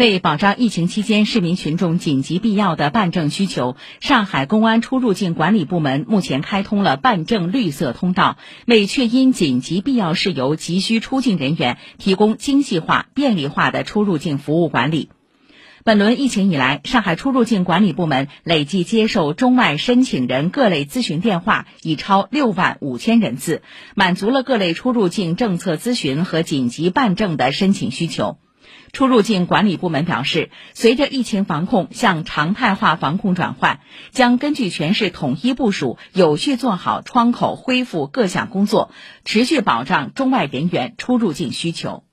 为保障疫情期间市民群众紧急必要的办证需求，上海公安出入境管理部门目前开通了办证绿色通道，为确因紧急必要事由急需出境人员提供精细化、便利化的出入境服务管理。本轮疫情以来，上海出入境管理部门累计接受中外申请人各类咨询电话已超六万五千人次，满足了各类出入境政策咨询和紧急办证的申请需求。出入境管理部门表示，随着疫情防控向常态化防控转换，将根据全市统一部署，有序做好窗口恢复各项工作，持续保障中外人员出入境需求。